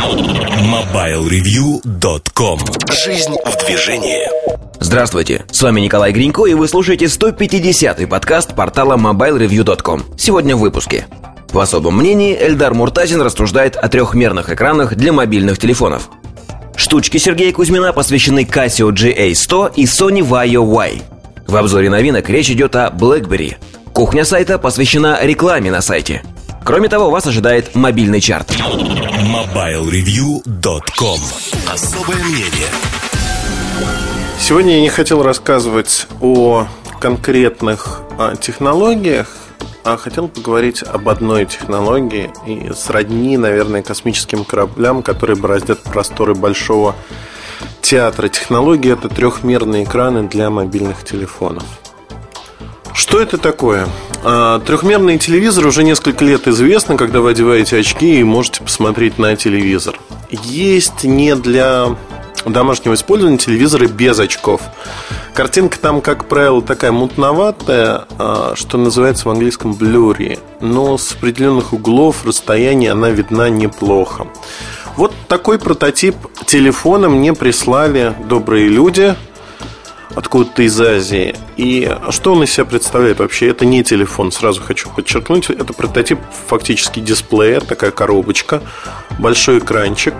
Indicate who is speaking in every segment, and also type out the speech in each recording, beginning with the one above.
Speaker 1: MobileReview.com Жизнь в движении.
Speaker 2: Здравствуйте, с вами Николай Гринько и вы слушаете 150-й подкаст портала MobileReview.com Сегодня в выпуске. В особом мнении Эльдар Муртазин рассуждает о трехмерных экранах для мобильных телефонов. Штучки Сергея Кузьмина посвящены Casio GA100 и Sony Vaio Y В обзоре новинок речь идет о BlackBerry. Кухня сайта посвящена рекламе на сайте – Кроме того, вас ожидает мобильный чарт.
Speaker 1: MobileReview.com Особое мнение
Speaker 3: Сегодня я не хотел рассказывать о конкретных а, технологиях, а хотел поговорить об одной технологии и сродни, наверное, космическим кораблям, которые бороздят просторы большого театра. Технология – это трехмерные экраны для мобильных телефонов. Что это такое? А, трехмерный телевизор уже несколько лет известно, когда вы одеваете очки и можете посмотреть на телевизор. Есть не для домашнего использования телевизоры без очков. Картинка там, как правило, такая мутноватая, а, что называется в английском blurry, но с определенных углов расстояния она видна неплохо. Вот такой прототип телефона мне прислали добрые люди – откуда-то из Азии. И что он из себя представляет вообще? Это не телефон, сразу хочу подчеркнуть. Это прототип фактически дисплея, такая коробочка, большой экранчик.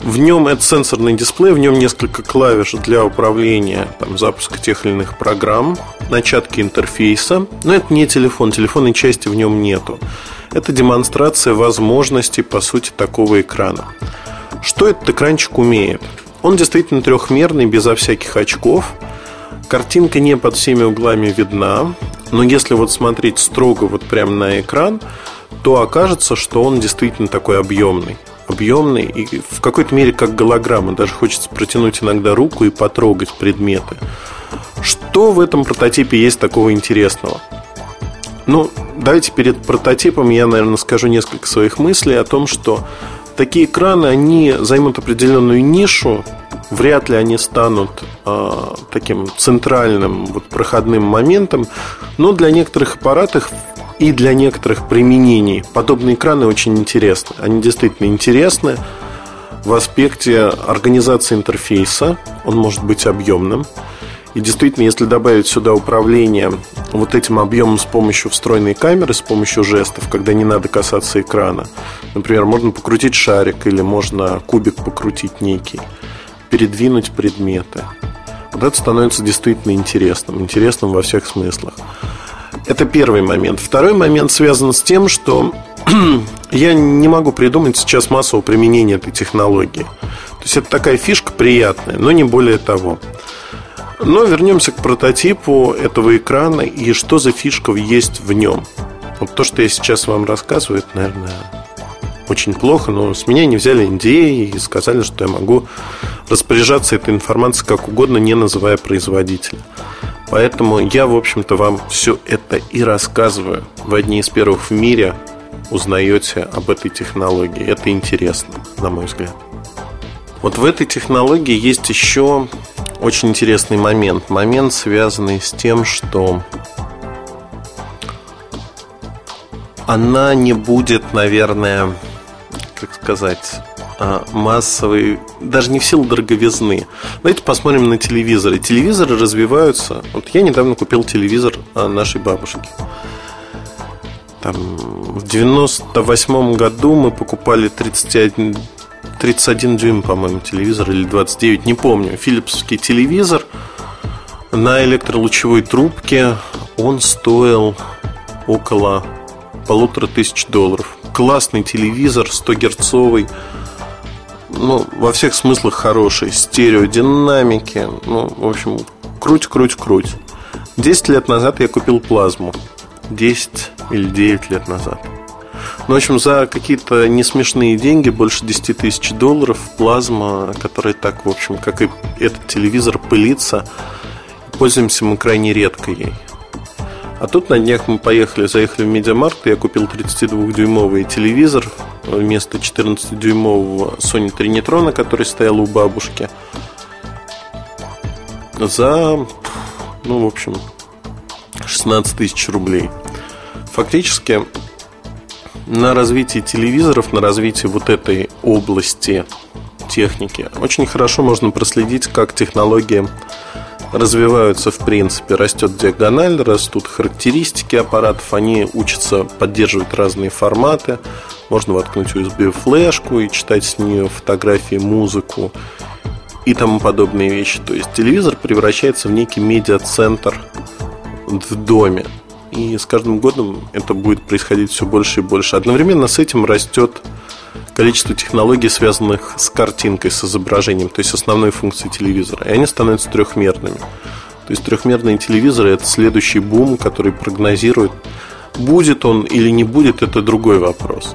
Speaker 3: В нем это сенсорный дисплей, в нем несколько клавиш для управления там, запуска тех или иных программ, начатки интерфейса. Но это не телефон, телефонной части в нем нету. Это демонстрация возможностей, по сути, такого экрана. Что этот экранчик умеет? Он действительно трехмерный, безо всяких очков. Картинка не под всеми углами видна, но если вот смотреть строго вот прямо на экран, то окажется, что он действительно такой объемный. Объемный и в какой-то мере как голограмма. Даже хочется протянуть иногда руку и потрогать предметы. Что в этом прототипе есть такого интересного? Ну, давайте перед прототипом я, наверное, скажу несколько своих мыслей о том, что такие экраны, они займут определенную нишу, вряд ли они станут э, таким центральным вот, проходным моментом, но для некоторых аппаратов и для некоторых применений подобные экраны очень интересны. Они действительно интересны в аспекте организации интерфейса, он может быть объемным. И действительно, если добавить сюда управление вот этим объемом с помощью встроенной камеры, с помощью жестов, когда не надо касаться экрана, например, можно покрутить шарик или можно кубик покрутить некий, передвинуть предметы. Вот это становится действительно интересным, интересным во всех смыслах. Это первый момент. Второй момент связан с тем, что я не могу придумать сейчас массового применения этой технологии. То есть это такая фишка приятная, но не более того. Но вернемся к прототипу этого экрана и что за фишка есть в нем. Вот то, что я сейчас вам рассказываю, это, наверное, очень плохо, но с меня не взяли идеи и сказали, что я могу распоряжаться этой информацией как угодно, не называя производителя. Поэтому я, в общем-то, вам все это и рассказываю. В одни из первых в мире узнаете об этой технологии. Это интересно, на мой взгляд. Вот в этой технологии есть еще очень интересный момент. Момент, связанный с тем, что она не будет, наверное, как сказать, а, массовой, даже не в силу дороговизны. Давайте посмотрим на телевизоры. Телевизоры развиваются. Вот я недавно купил телевизор а, нашей бабушки. Там, в 98 году мы покупали 31 31 дюйм, по-моему, телевизор или 29, не помню. Филипсовский телевизор на электролучевой трубке. Он стоил около полутора тысяч долларов. Классный телевизор, 100-герцовый. Ну, во всех смыслах хороший. Стереодинамики. Ну, в общем, круть, круть, круть. 10 лет назад я купил плазму. 10 или 9 лет назад. Ну, в общем, за какие-то несмешные деньги, больше 10 тысяч долларов, плазма, которая так, в общем, как и этот телевизор, пылится. Пользуемся мы крайне редко ей. А тут на днях мы поехали, заехали в Медиамаркт, я купил 32-дюймовый телевизор вместо 14-дюймового Sony Trinitron, который стоял у бабушки. За, ну, в общем, 16 тысяч рублей. Фактически на развитие телевизоров, на развитие вот этой области техники очень хорошо можно проследить, как технологии развиваются в принципе. Растет диагональ, растут характеристики аппаратов, они учатся поддерживать разные форматы. Можно воткнуть USB-флешку и читать с нее фотографии, музыку и тому подобные вещи. То есть телевизор превращается в некий медиацентр в доме. И с каждым годом это будет происходить все больше и больше. Одновременно с этим растет количество технологий, связанных с картинкой, с изображением, то есть основной функцией телевизора. И они становятся трехмерными. То есть трехмерные телевизоры это следующий бум, который прогнозирует, будет он или не будет, это другой вопрос.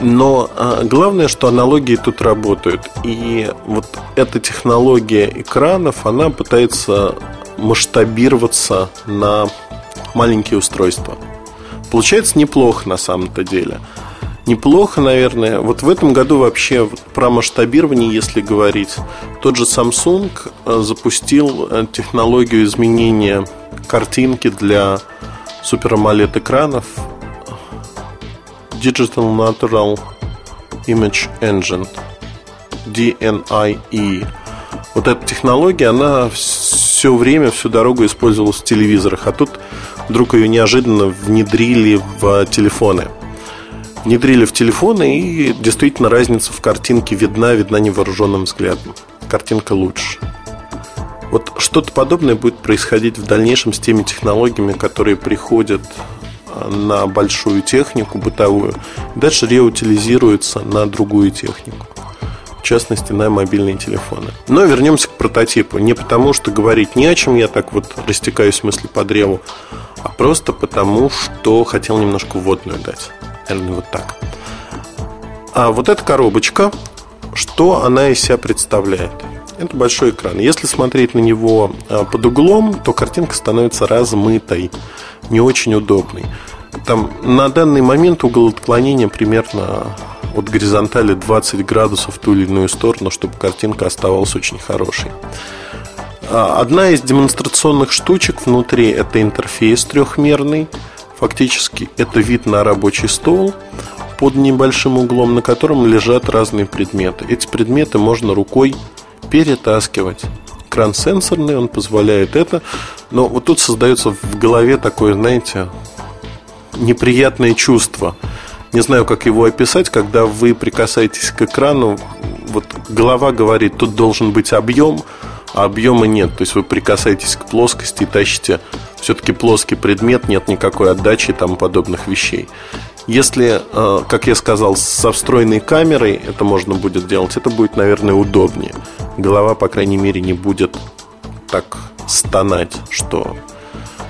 Speaker 3: Но а, главное, что аналогии тут работают. И вот эта технология экранов, она пытается масштабироваться на маленькие устройства. Получается неплохо на самом-то деле неплохо, наверное. Вот в этом году вообще про масштабирование, если говорить, тот же Samsung э, запустил э, технологию изменения картинки для Super AMOLED экранов Digital Natural Image Engine DNIE. Вот эта технология, она все время, всю дорогу использовалась в телевизорах, а тут вдруг ее неожиданно внедрили в телефоны – внедрили в телефоны, и действительно разница в картинке видна, видна невооруженным взглядом. Картинка лучше. Вот что-то подобное будет происходить в дальнейшем с теми технологиями, которые приходят а, на большую технику бытовую, дальше реутилизируются на другую технику. В частности, на мобильные телефоны. Но вернемся к прототипу. Не потому, что говорить не о чем, я так вот растекаюсь мысли по древу, а просто потому, что хотел немножко вводную дать. Наверное, вот так. А вот эта коробочка, что она из себя представляет? Это большой экран. Если смотреть на него а, под углом, то картинка становится размытой, не очень удобной. Там на данный момент угол отклонения примерно от горизонтали 20 градусов в ту или иную сторону, чтобы картинка оставалась очень хорошей. А, одна из демонстрационных штучек внутри это интерфейс трехмерный – Фактически это вид на рабочий стол под небольшим углом, на котором лежат разные предметы. Эти предметы можно рукой перетаскивать. Экран сенсорный, он позволяет это. Но вот тут создается в голове такое, знаете, неприятное чувство. Не знаю, как его описать, когда вы прикасаетесь к экрану, вот голова говорит, тут должен быть объем, а объема нет. То есть вы прикасаетесь к плоскости и тащите все-таки плоский предмет, нет никакой отдачи тому подобных вещей. Если, э, как я сказал, со встроенной камерой это можно будет делать, это будет, наверное, удобнее. Голова, по крайней мере, не будет так стонать, что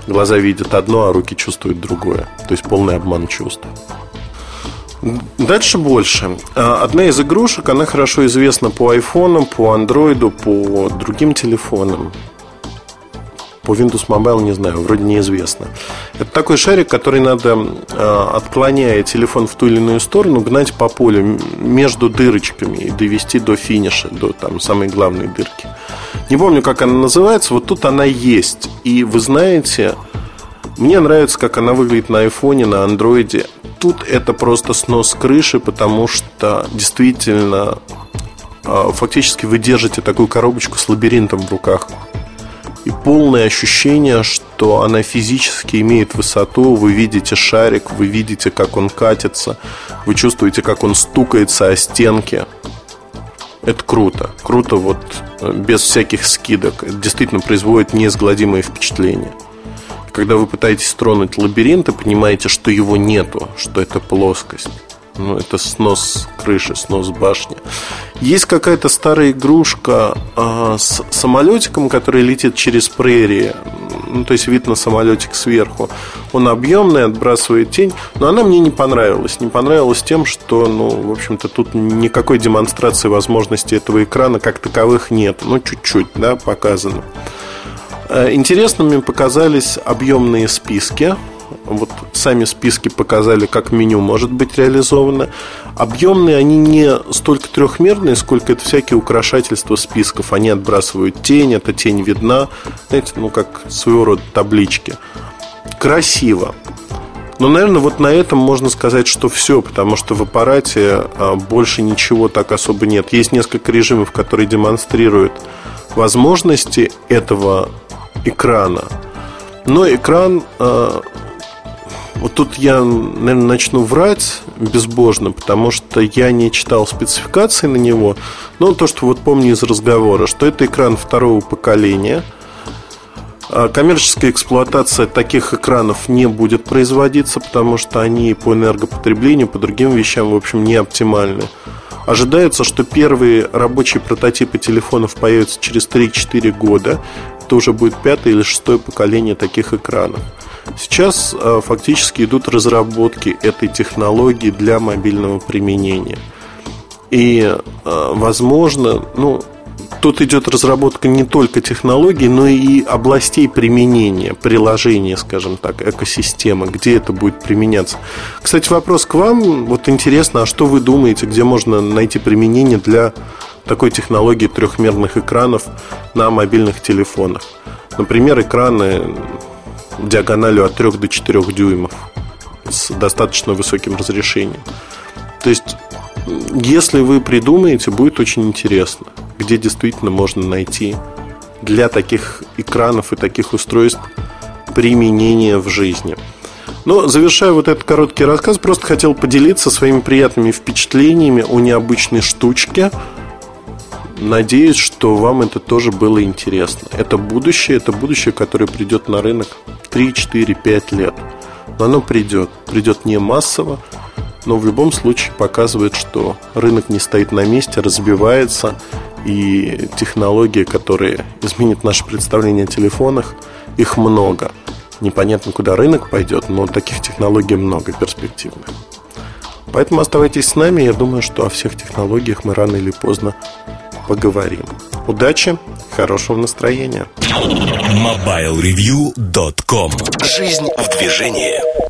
Speaker 3: глаза видят одно, а руки чувствуют другое. То есть полный обман чувств. Дальше больше. Э, одна из игрушек, она хорошо известна по айфонам, по андроиду, по другим телефонам. По Windows Mobile не знаю, вроде неизвестно. Это такой шарик, который надо, э, отклоняя телефон в ту или иную сторону, гнать по полю между дырочками и довести до финиша, до там самой главной дырки. Не помню, как она называется, вот тут она есть. И вы знаете, мне нравится, как она выглядит на айфоне, на андроиде. Тут это просто снос крыши, потому что действительно э, фактически вы держите такую коробочку с лабиринтом в руках и полное ощущение, что она физически имеет высоту, вы видите шарик, вы видите, как он катится, вы чувствуете, как он стукается о стенки. Это круто. Круто вот э, без всяких скидок. Это действительно производит неизгладимое впечатление. Когда вы пытаетесь тронуть лабиринт и понимаете, что его нету, что это плоскость. Ну, это снос крыши, снос башни. Есть какая-то старая игрушка э, с самолетиком, который летит через прерии. Ну, то есть вид на самолетик сверху. Он объемный, отбрасывает тень. Но она мне не понравилась. Не понравилась тем, что, ну, в общем-то, тут никакой демонстрации возможности этого экрана как таковых нет. Ну, чуть-чуть, да, показано. Э, интересными показались объемные списки вот сами списки показали, как меню может быть реализовано. Объемные они не столько трехмерные, сколько это всякие украшательства списков. Они отбрасывают тень, эта тень видна. Знаете, ну как своего рода таблички. Красиво. Но, наверное, вот на этом можно сказать, что все, потому что в аппарате а, больше ничего так особо нет. Есть несколько режимов, которые демонстрируют возможности этого экрана. Но экран а, вот тут я, наверное, начну врать безбожно, потому что я не читал спецификации на него. Но то, что вот помню из разговора, что это экран второго поколения. А коммерческая эксплуатация таких экранов не будет производиться, потому что они по энергопотреблению, по другим вещам, в общем, не оптимальны. Ожидается, что первые рабочие прототипы телефонов появятся через 3-4 года. Это уже будет пятое или шестое поколение таких экранов. Сейчас э, фактически идут разработки этой технологии для мобильного применения. И, э, возможно, ну, тут идет разработка не только технологий, но и областей применения, приложения, скажем так, экосистемы, где это будет применяться. Кстати, вопрос к вам. Вот интересно, а что вы думаете, где можно найти применение для такой технологии трехмерных экранов на мобильных телефонах? Например, экраны диагональю от 3 до 4 дюймов с достаточно высоким разрешением. То есть, если вы придумаете, будет очень интересно, где действительно можно найти для таких экранов и таких устройств применение в жизни. Но завершая вот этот короткий рассказ, просто хотел поделиться своими приятными впечатлениями о необычной штучке – Надеюсь, что вам это тоже было интересно. Это будущее, это будущее, которое придет на рынок 3, 4, 5 лет. Но оно придет. Придет не массово, но в любом случае показывает, что рынок не стоит на месте, разбивается, и технологии, которые изменят наше представление о телефонах, их много. Непонятно, куда рынок пойдет, но таких технологий много перспективных. Поэтому оставайтесь с нами, я думаю, что о всех технологиях мы рано или поздно поговорим. Удачи, хорошего настроения.
Speaker 1: MobileReview.com Жизнь в движении